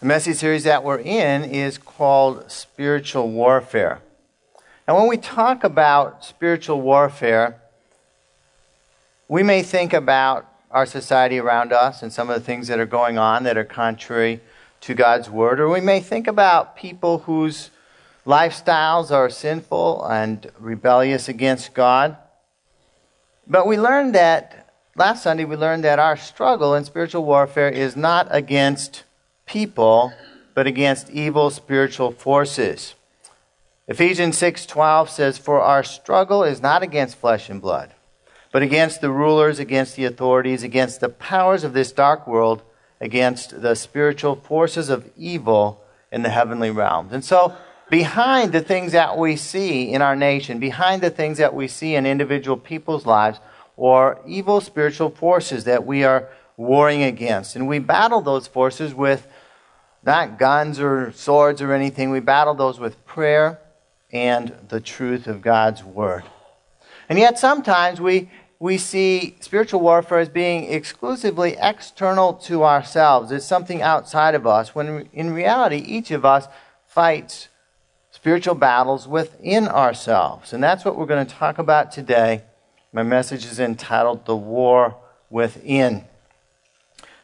The message series that we're in is called Spiritual Warfare. And when we talk about spiritual warfare, we may think about our society around us and some of the things that are going on that are contrary to God's Word, or we may think about people whose lifestyles are sinful and rebellious against God. But we learned that, last Sunday, we learned that our struggle in spiritual warfare is not against people, but against evil spiritual forces. Ephesians 6:12 says for our struggle is not against flesh and blood, but against the rulers, against the authorities, against the powers of this dark world, against the spiritual forces of evil in the heavenly realms. And so behind the things that we see in our nation, behind the things that we see in individual people's lives, or evil spiritual forces that we are warring against. And we battle those forces with not guns or swords or anything. We battle those with prayer and the truth of God's Word. And yet, sometimes we, we see spiritual warfare as being exclusively external to ourselves. It's something outside of us, when in reality, each of us fights spiritual battles within ourselves. And that's what we're going to talk about today. My message is entitled The War Within.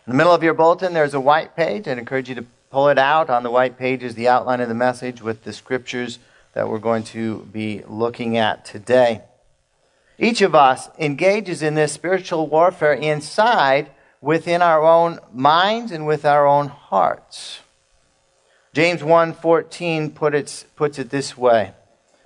In the middle of your bulletin, there's a white page. I'd encourage you to pull it out. On the white page is the outline of the message with the scriptures that we're going to be looking at today. Each of us engages in this spiritual warfare inside within our own minds and with our own hearts. James 1:14 put it, puts it this way.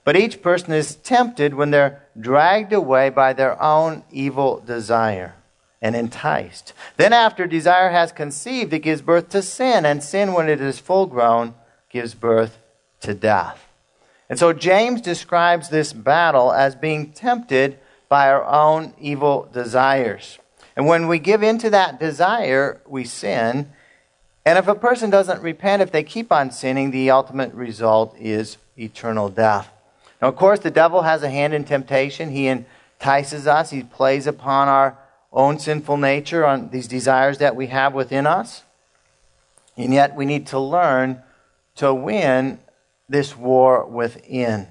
But each person is tempted when they're dragged away by their own evil desire and enticed. Then, after desire has conceived, it gives birth to sin, and sin, when it is full grown, gives birth to death. And so, James describes this battle as being tempted by our own evil desires. And when we give into that desire, we sin. And if a person doesn't repent, if they keep on sinning, the ultimate result is eternal death. Now, of course, the devil has a hand in temptation. He entices us, he plays upon our own sinful nature, on these desires that we have within us. And yet we need to learn to win this war within.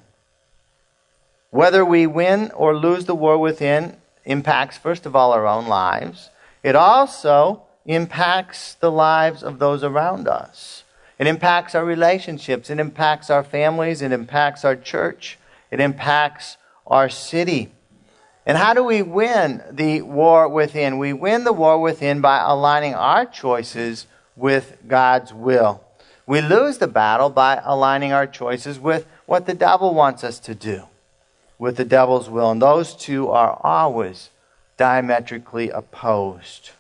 Whether we win or lose the war within impacts, first of all, our own lives. It also impacts the lives of those around us. It impacts our relationships. It impacts our families. It impacts our church. It impacts our city. And how do we win the war within? We win the war within by aligning our choices with God's will. We lose the battle by aligning our choices with what the devil wants us to do, with the devil's will. And those two are always diametrically opposed.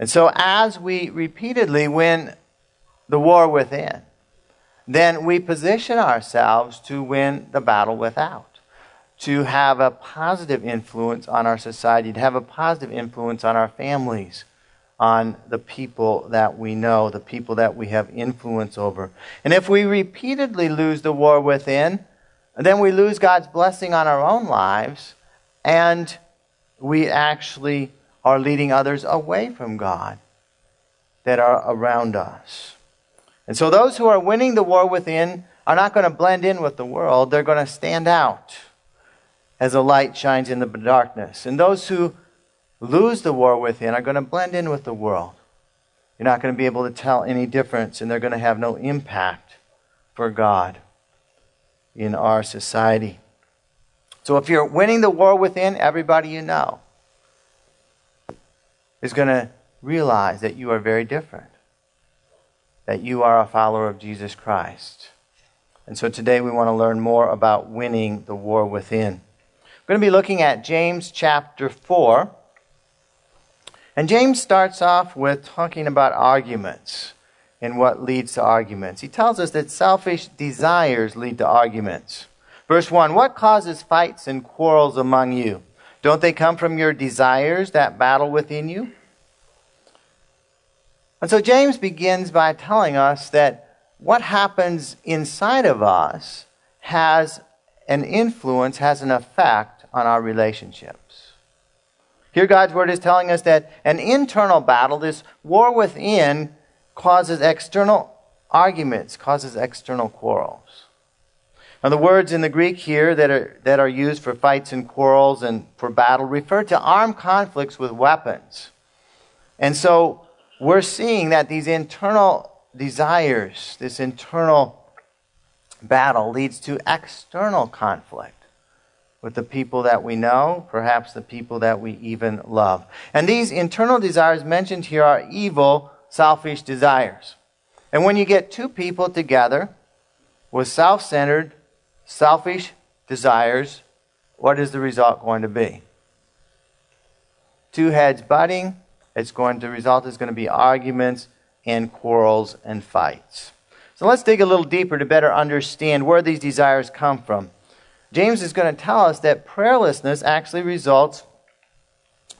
And so, as we repeatedly win the war within, then we position ourselves to win the battle without to have a positive influence on our society, to have a positive influence on our families, on the people that we know, the people that we have influence over. And if we repeatedly lose the war within, then we lose God's blessing on our own lives, and we actually are leading others away from God that are around us. And so those who are winning the war within are not going to blend in with the world, they're going to stand out as a light shines in the darkness. And those who lose the war within are going to blend in with the world. You're not going to be able to tell any difference, and they're going to have no impact for God in our society. So if you're winning the war within, everybody you know is going to realize that you are very different, that you are a follower of Jesus Christ. And so today we want to learn more about winning the war within. We're going to be looking at James chapter 4. And James starts off with talking about arguments and what leads to arguments. He tells us that selfish desires lead to arguments. Verse 1 What causes fights and quarrels among you? Don't they come from your desires that battle within you? And so James begins by telling us that what happens inside of us has an influence, has an effect on our relationships. Here, God's word is telling us that an internal battle, this war within, causes external arguments, causes external quarrels. Now, the words in the Greek here that are, that are used for fights and quarrels and for battle refer to armed conflicts with weapons. And so we're seeing that these internal desires, this internal battle, leads to external conflict with the people that we know, perhaps the people that we even love. And these internal desires mentioned here are evil, selfish desires. And when you get two people together with self centered, selfish desires, what is the result going to be? Two heads butting, it's going to result is going to be arguments and quarrels and fights. So let's dig a little deeper to better understand where these desires come from. James is going to tell us that prayerlessness actually results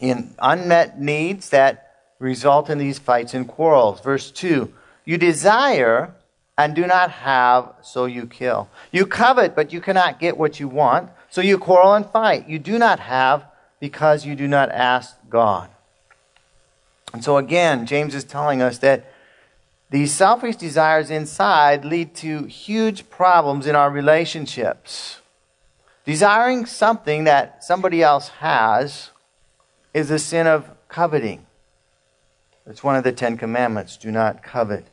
in unmet needs that result in these fights and quarrels. Verse 2 You desire and do not have, so you kill. You covet, but you cannot get what you want, so you quarrel and fight. You do not have because you do not ask God. And so, again, James is telling us that these selfish desires inside lead to huge problems in our relationships. Desiring something that somebody else has is a sin of coveting. It's one of the Ten Commandments do not covet.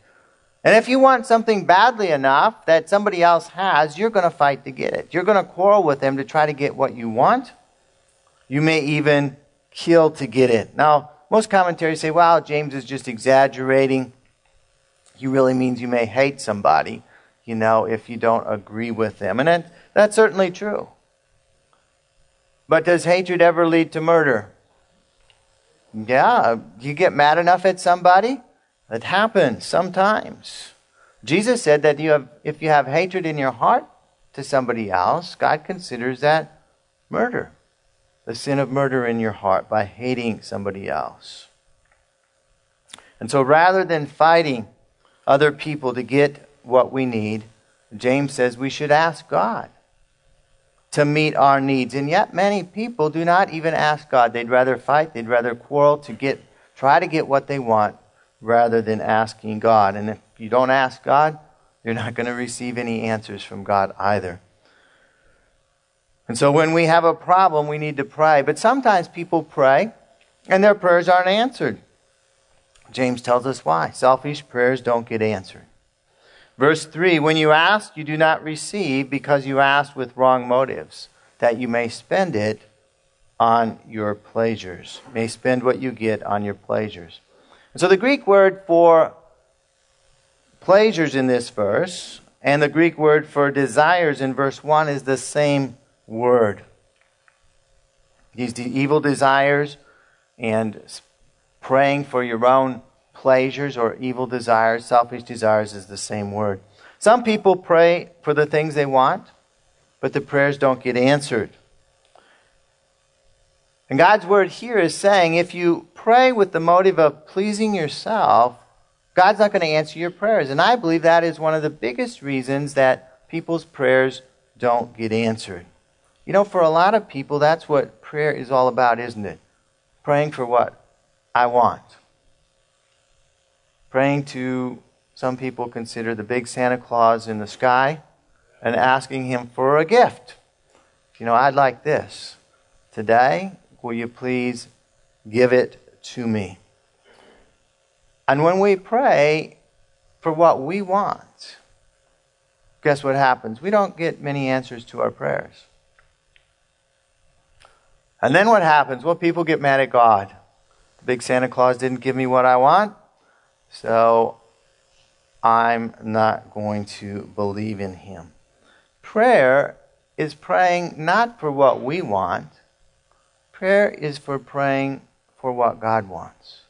And if you want something badly enough that somebody else has, you're going to fight to get it. You're going to quarrel with them to try to get what you want. You may even kill to get it. Now, most commentaries say, well, James is just exaggerating. He really means you may hate somebody, you know, if you don't agree with them. And that, that's certainly true. But does hatred ever lead to murder? Yeah, you get mad enough at somebody, it happens sometimes. Jesus said that you have, if you have hatred in your heart to somebody else, God considers that murder the sin of murder in your heart by hating somebody else. And so rather than fighting other people to get what we need, James says we should ask God to meet our needs. And yet many people do not even ask God. They'd rather fight, they'd rather quarrel to get try to get what they want rather than asking God. And if you don't ask God, you're not going to receive any answers from God either. And so when we have a problem, we need to pray. But sometimes people pray and their prayers aren't answered. James tells us why. Selfish prayers don't get answered. Verse 3 When you ask, you do not receive because you ask with wrong motives, that you may spend it on your pleasures. may spend what you get on your pleasures. And so the Greek word for pleasures in this verse and the Greek word for desires in verse 1 is the same word. These evil desires and praying for your own pleasures or evil desires, selfish desires is the same word. Some people pray for the things they want, but the prayers don't get answered. And God's word here is saying if you pray with the motive of pleasing yourself, God's not going to answer your prayers. And I believe that is one of the biggest reasons that people's prayers don't get answered. You know, for a lot of people, that's what prayer is all about, isn't it? Praying for what I want. Praying to, some people consider the big Santa Claus in the sky and asking him for a gift. You know, I'd like this. Today, will you please give it to me? And when we pray for what we want, guess what happens? We don't get many answers to our prayers. And then what happens? Well, people get mad at God. The big Santa Claus didn't give me what I want, so I'm not going to believe in him. Prayer is praying not for what we want, prayer is for praying for what God wants.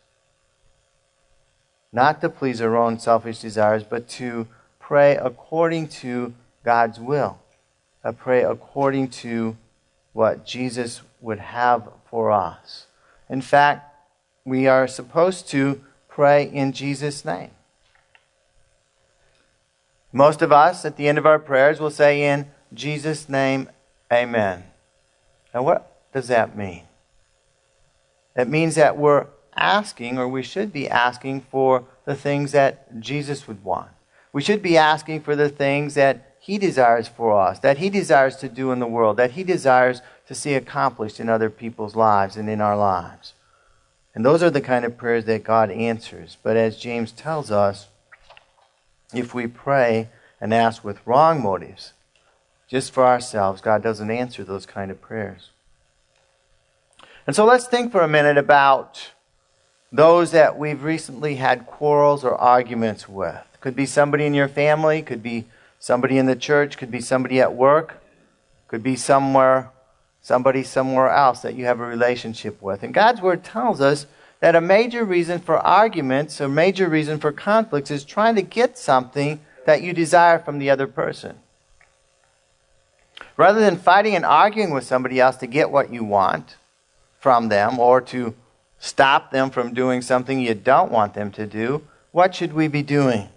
Not to please our own selfish desires, but to pray according to God's will. I pray according to what Jesus would have for us. In fact, we are supposed to pray in Jesus' name. Most of us, at the end of our prayers, will say, In Jesus' name, Amen. Now, what does that mean? It means that we're asking, or we should be asking, for the things that Jesus would want. We should be asking for the things that He desires for us, that He desires to do in the world, that He desires to see accomplished in other people's lives and in our lives. And those are the kind of prayers that God answers. But as James tells us, if we pray and ask with wrong motives, just for ourselves, God doesn't answer those kind of prayers. And so let's think for a minute about those that we've recently had quarrels or arguments with. Could be somebody in your family, could be somebody in the church, could be somebody at work, could be somewhere somebody somewhere else that you have a relationship with. And God's word tells us that a major reason for arguments, a major reason for conflicts is trying to get something that you desire from the other person. Rather than fighting and arguing with somebody else to get what you want from them or to stop them from doing something you don't want them to do, what should we be doing?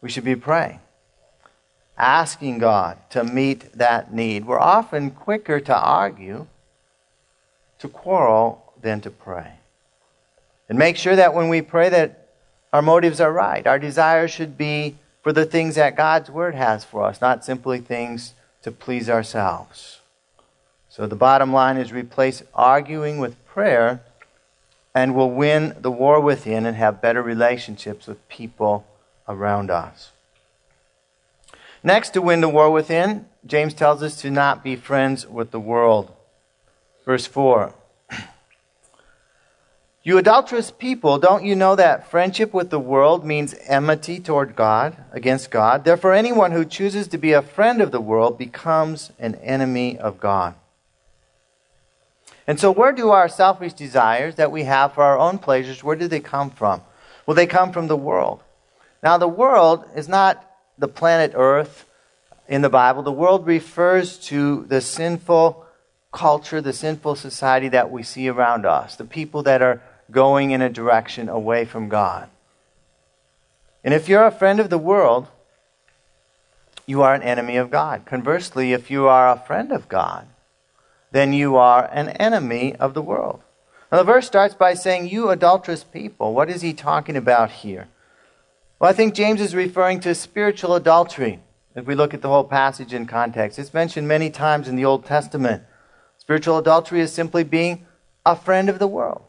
We should be praying, asking God to meet that need. We're often quicker to argue, to quarrel, than to pray. And make sure that when we pray that our motives are right. Our desires should be for the things that God's word has for us, not simply things to please ourselves. So the bottom line is replace arguing with prayer and we'll win the war within and have better relationships with people around us. Next, to win the war within, James tells us to not be friends with the world. Verse 4 You adulterous people, don't you know that friendship with the world means enmity toward God, against God? Therefore, anyone who chooses to be a friend of the world becomes an enemy of God. And so, where do our selfish desires that we have for our own pleasures, where do they come from? Well, they come from the world. Now, the world is not the planet Earth in the Bible. The world refers to the sinful culture, the sinful society that we see around us, the people that are going in a direction away from God. And if you're a friend of the world, you are an enemy of God. Conversely, if you are a friend of God, then you are an enemy of the world. Now, the verse starts by saying, You adulterous people. What is he talking about here? Well, I think James is referring to spiritual adultery. If we look at the whole passage in context, it's mentioned many times in the Old Testament. Spiritual adultery is simply being a friend of the world.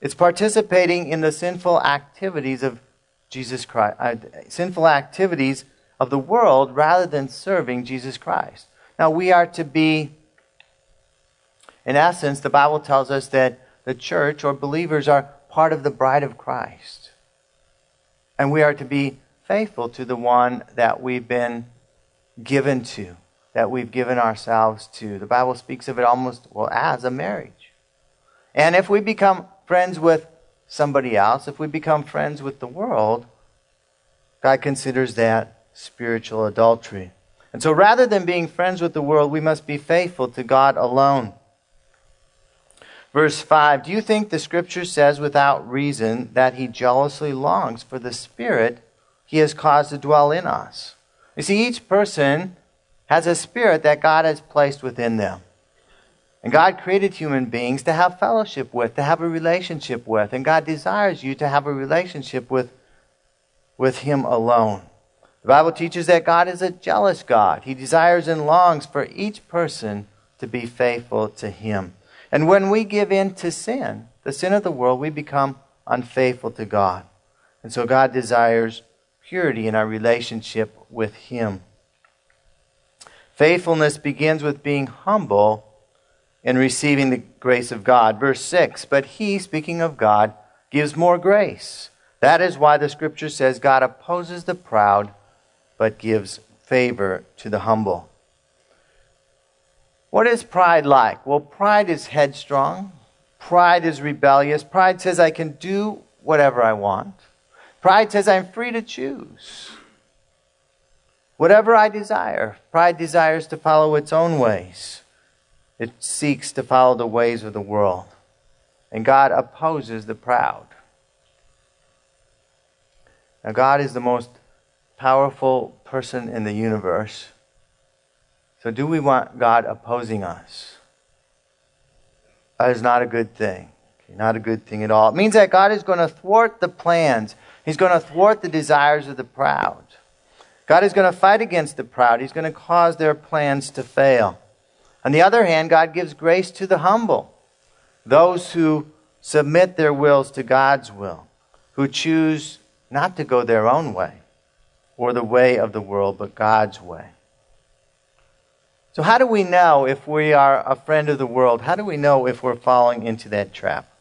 It's participating in the sinful activities of Jesus Christ, uh, sinful activities of the world rather than serving Jesus Christ. Now, we are to be in essence, the Bible tells us that the church or believers are part of the bride of Christ. And we are to be faithful to the one that we've been given to, that we've given ourselves to. The Bible speaks of it almost, well, as a marriage. And if we become friends with somebody else, if we become friends with the world, God considers that spiritual adultery. And so rather than being friends with the world, we must be faithful to God alone. Verse 5 Do you think the scripture says without reason that he jealously longs for the spirit he has caused to dwell in us? You see, each person has a spirit that God has placed within them. And God created human beings to have fellowship with, to have a relationship with. And God desires you to have a relationship with, with Him alone. The Bible teaches that God is a jealous God. He desires and longs for each person to be faithful to Him. And when we give in to sin, the sin of the world, we become unfaithful to God. And so God desires purity in our relationship with Him. Faithfulness begins with being humble and receiving the grace of God. Verse 6 But He, speaking of God, gives more grace. That is why the scripture says God opposes the proud, but gives favor to the humble. What is pride like? Well, pride is headstrong. Pride is rebellious. Pride says I can do whatever I want. Pride says I'm free to choose. Whatever I desire. Pride desires to follow its own ways. It seeks to follow the ways of the world. And God opposes the proud. Now, God is the most powerful person in the universe. So, do we want God opposing us? That is not a good thing. Not a good thing at all. It means that God is going to thwart the plans, He's going to thwart the desires of the proud. God is going to fight against the proud, He's going to cause their plans to fail. On the other hand, God gives grace to the humble, those who submit their wills to God's will, who choose not to go their own way or the way of the world, but God's way. So, how do we know if we are a friend of the world? How do we know if we're falling into that trap?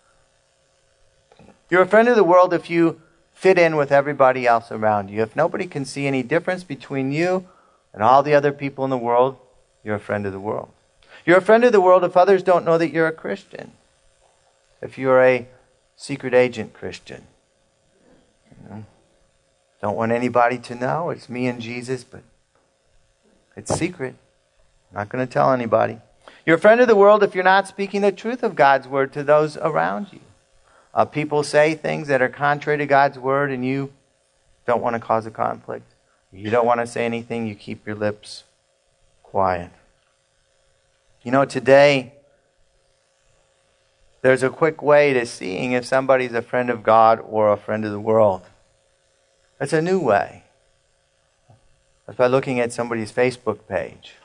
You're a friend of the world if you fit in with everybody else around you. If nobody can see any difference between you and all the other people in the world, you're a friend of the world. You're a friend of the world if others don't know that you're a Christian. If you're a secret agent Christian. You know, don't want anybody to know. It's me and Jesus, but it's secret. Not going to tell anybody. You're a friend of the world if you're not speaking the truth of God's word to those around you. Uh, people say things that are contrary to God's word, and you don't want to cause a conflict. You don't want to say anything, you keep your lips quiet. You know, today, there's a quick way to seeing if somebody's a friend of God or a friend of the world. It's a new way. That's by looking at somebody's Facebook page.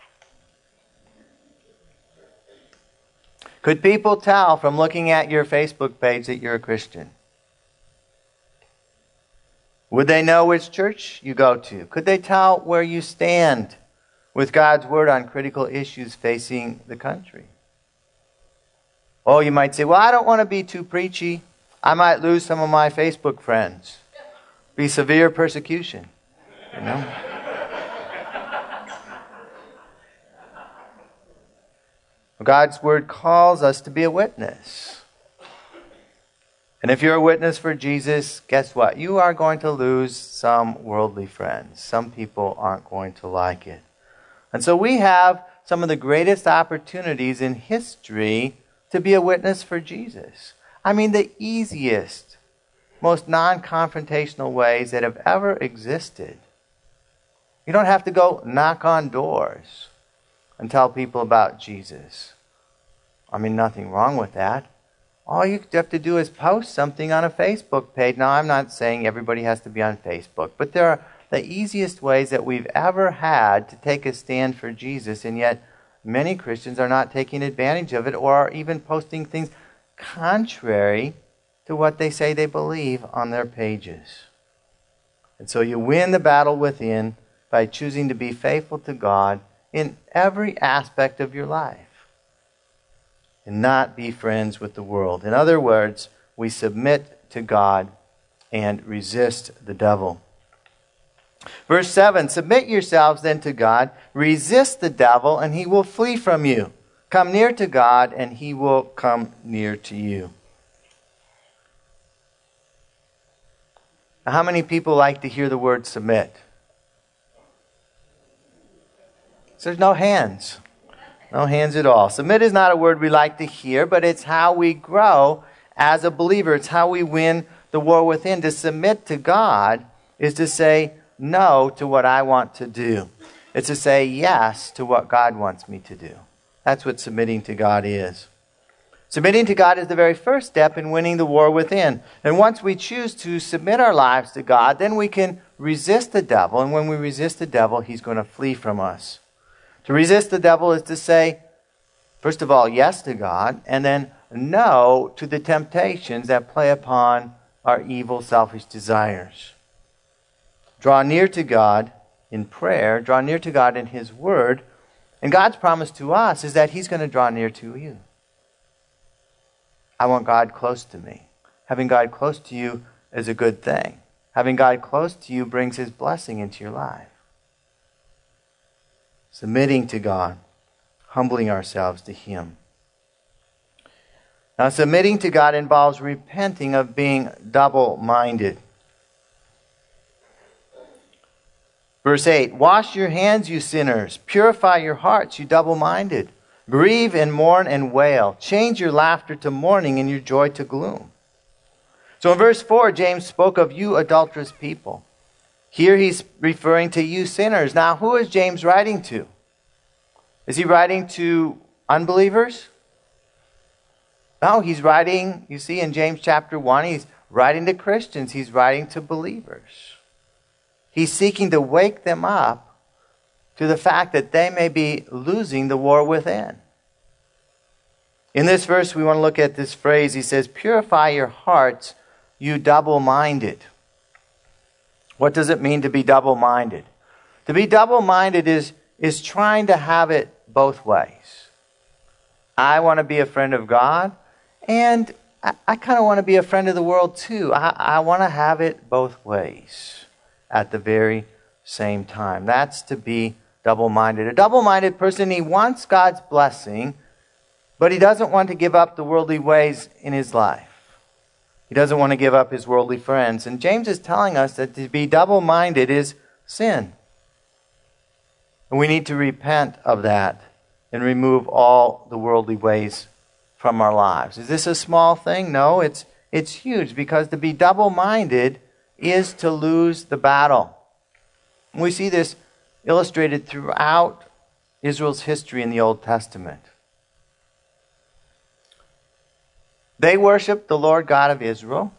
Could people tell from looking at your Facebook page that you're a Christian? Would they know which church you go to? Could they tell where you stand with God's word on critical issues facing the country? Oh, you might say, well, I don't want to be too preachy. I might lose some of my Facebook friends. Be severe persecution. You know? God's word calls us to be a witness. And if you're a witness for Jesus, guess what? You are going to lose some worldly friends. Some people aren't going to like it. And so we have some of the greatest opportunities in history to be a witness for Jesus. I mean, the easiest, most non confrontational ways that have ever existed. You don't have to go knock on doors and tell people about Jesus. I mean, nothing wrong with that. All you have to do is post something on a Facebook page. Now, I'm not saying everybody has to be on Facebook, but there are the easiest ways that we've ever had to take a stand for Jesus, and yet many Christians are not taking advantage of it or are even posting things contrary to what they say they believe on their pages. And so you win the battle within by choosing to be faithful to God in every aspect of your life and not be friends with the world. In other words, we submit to God and resist the devil. Verse 7 Submit yourselves then to God, resist the devil, and he will flee from you. Come near to God, and he will come near to you. Now, how many people like to hear the word submit? So there's no hands. No hands at all. Submit is not a word we like to hear, but it's how we grow as a believer. It's how we win the war within. To submit to God is to say no to what I want to do. It's to say yes to what God wants me to do. That's what submitting to God is. Submitting to God is the very first step in winning the war within. And once we choose to submit our lives to God, then we can resist the devil. And when we resist the devil, he's going to flee from us. To resist the devil is to say, first of all, yes to God, and then no to the temptations that play upon our evil, selfish desires. Draw near to God in prayer, draw near to God in His Word, and God's promise to us is that He's going to draw near to you. I want God close to me. Having God close to you is a good thing. Having God close to you brings His blessing into your life submitting to God, humbling ourselves to Him. Now, submitting to God involves repenting of being double minded. Verse 8 Wash your hands, you sinners. Purify your hearts, you double minded. Grieve and mourn and wail. Change your laughter to mourning and your joy to gloom. So in verse 4, James spoke of you adulterous people. Here he's referring to you sinners. Now, who is James writing to? Is he writing to unbelievers? No, he's writing, you see in James chapter 1, he's writing to Christians, he's writing to believers. He's seeking to wake them up to the fact that they may be losing the war within. In this verse, we want to look at this phrase. He says, Purify your hearts, you double minded. What does it mean to be double minded? To be double minded is, is trying to have it both ways. I want to be a friend of God, and I, I kind of want to be a friend of the world too. I, I want to have it both ways at the very same time. That's to be double minded. A double minded person, he wants God's blessing, but he doesn't want to give up the worldly ways in his life. He doesn't want to give up his worldly friends. And James is telling us that to be double minded is sin. And we need to repent of that and remove all the worldly ways from our lives. Is this a small thing? No, it's, it's huge because to be double minded is to lose the battle. And We see this illustrated throughout Israel's history in the Old Testament. They worshiped the Lord God of Israel,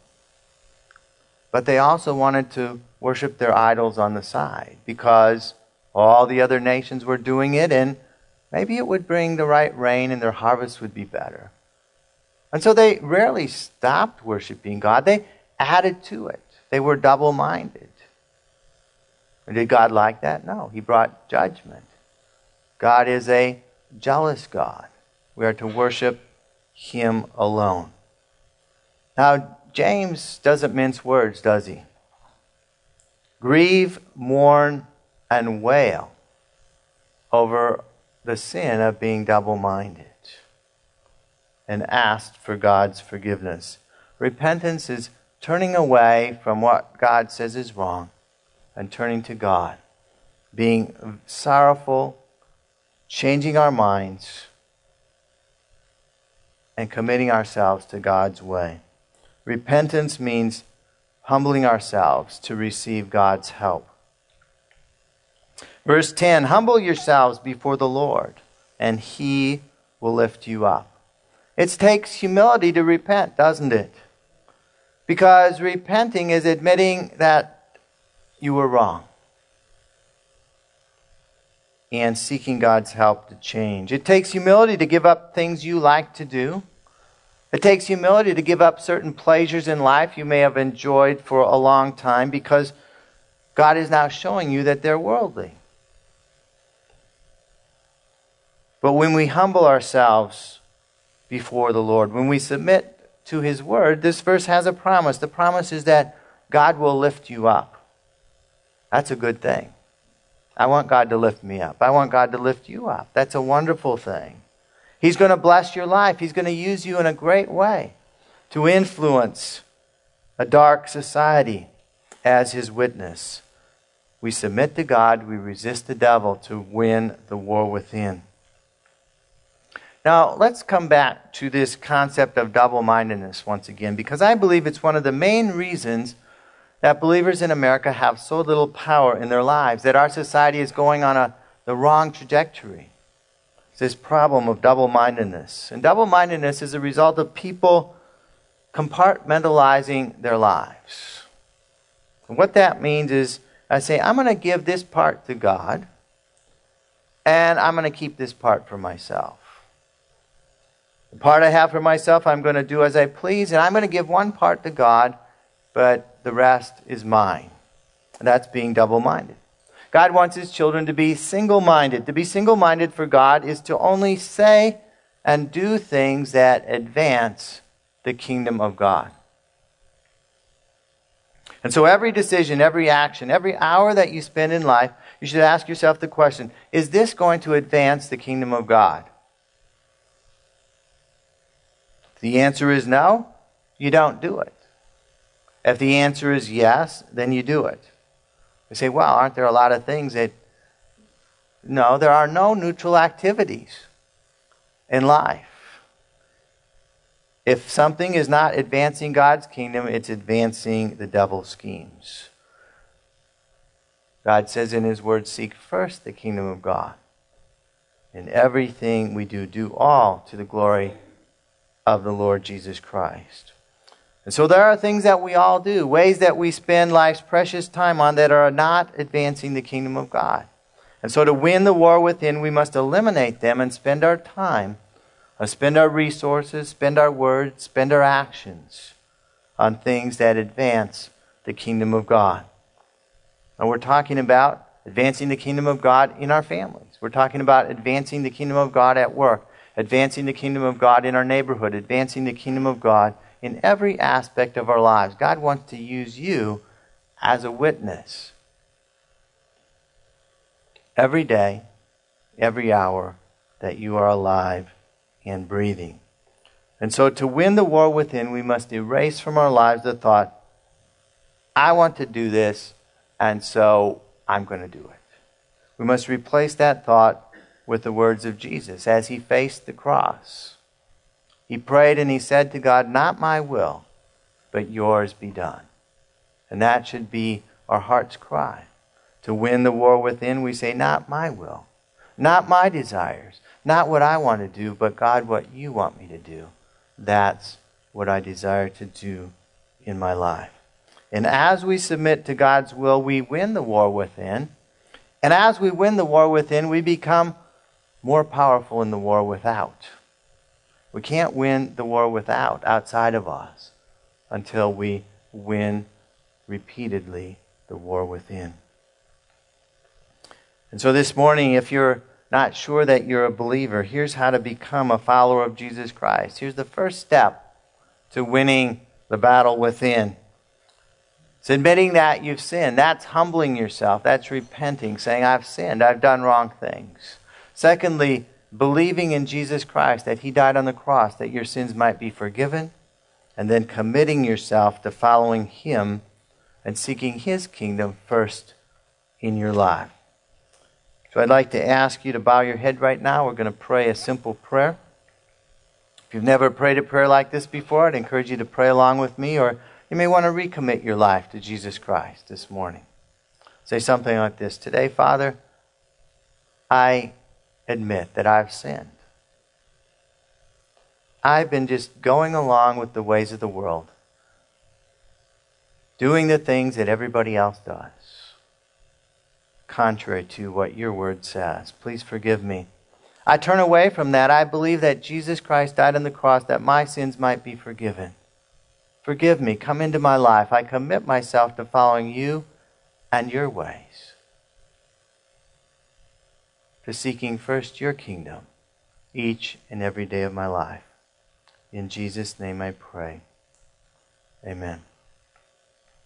but they also wanted to worship their idols on the side because all the other nations were doing it and maybe it would bring the right rain and their harvest would be better. And so they rarely stopped worshiping God, they added to it. They were double minded. Did God like that? No. He brought judgment. God is a jealous God. We are to worship Him alone. Now, James doesn't mince words, does he? Grieve, mourn, and wail over the sin of being double minded and asked for God's forgiveness. Repentance is turning away from what God says is wrong and turning to God, being sorrowful, changing our minds, and committing ourselves to God's way. Repentance means humbling ourselves to receive God's help. Verse 10 Humble yourselves before the Lord, and he will lift you up. It takes humility to repent, doesn't it? Because repenting is admitting that you were wrong and seeking God's help to change. It takes humility to give up things you like to do. It takes humility to give up certain pleasures in life you may have enjoyed for a long time because God is now showing you that they're worldly. But when we humble ourselves before the Lord. When we submit to His Word, this verse has a promise. The promise is that God will lift you up. That's a good thing. I want God to lift me up. I want God to lift you up. That's a wonderful thing. He's going to bless your life. He's going to use you in a great way to influence a dark society as His witness. We submit to God, we resist the devil to win the war within. Now, let's come back to this concept of double mindedness once again, because I believe it's one of the main reasons that believers in America have so little power in their lives, that our society is going on a, the wrong trajectory. It's this problem of double mindedness. And double mindedness is a result of people compartmentalizing their lives. And what that means is I say, I'm going to give this part to God, and I'm going to keep this part for myself. The part I have for myself, I'm going to do as I please, and I'm going to give one part to God, but the rest is mine. And that's being double minded. God wants his children to be single minded. To be single minded for God is to only say and do things that advance the kingdom of God. And so every decision, every action, every hour that you spend in life, you should ask yourself the question is this going to advance the kingdom of God? the answer is no, you don't do it. If the answer is yes, then you do it. You say, well, aren't there a lot of things that. No, there are no neutral activities in life. If something is not advancing God's kingdom, it's advancing the devil's schemes. God says in His Word, Seek first the kingdom of God. In everything we do, do all to the glory of the Lord Jesus Christ. And so there are things that we all do, ways that we spend life's precious time on that are not advancing the kingdom of God. And so to win the war within, we must eliminate them and spend our time, uh, spend our resources, spend our words, spend our actions on things that advance the kingdom of God. And we're talking about advancing the kingdom of God in our families. We're talking about advancing the kingdom of God at work, advancing the kingdom of God in our neighborhood, advancing the kingdom of God in every aspect of our lives. God wants to use you as a witness every day, every hour that you are alive and breathing. And so, to win the war within, we must erase from our lives the thought, I want to do this, and so I'm going to do it. We must replace that thought with the words of Jesus as he faced the cross. He prayed and he said to God, Not my will, but yours be done. And that should be our heart's cry. To win the war within, we say, Not my will, not my desires, not what I want to do, but God, what you want me to do. That's what I desire to do in my life. And as we submit to God's will, we win the war within. And as we win the war within, we become more powerful in the war without. We can't win the war without, outside of us, until we win repeatedly the war within. And so this morning, if you're not sure that you're a believer, here's how to become a follower of Jesus Christ. Here's the first step to winning the battle within. It's admitting that you've sinned. That's humbling yourself. That's repenting, saying, I've sinned. I've done wrong things. Secondly, believing in Jesus Christ, that He died on the cross, that your sins might be forgiven. And then committing yourself to following Him and seeking His kingdom first in your life. So I'd like to ask you to bow your head right now. We're going to pray a simple prayer. If you've never prayed a prayer like this before, I'd encourage you to pray along with me, or you may want to recommit your life to Jesus Christ this morning. Say something like this Today, Father, I admit that I've sinned. I've been just going along with the ways of the world, doing the things that everybody else does contrary to what your word says. Please forgive me. I turn away from that. I believe that Jesus Christ died on the cross that my sins might be forgiven. Forgive me. Come into my life. I commit myself to following you and your ways, seeking first your kingdom each and every day of my life. In Jesus' name I pray. Amen.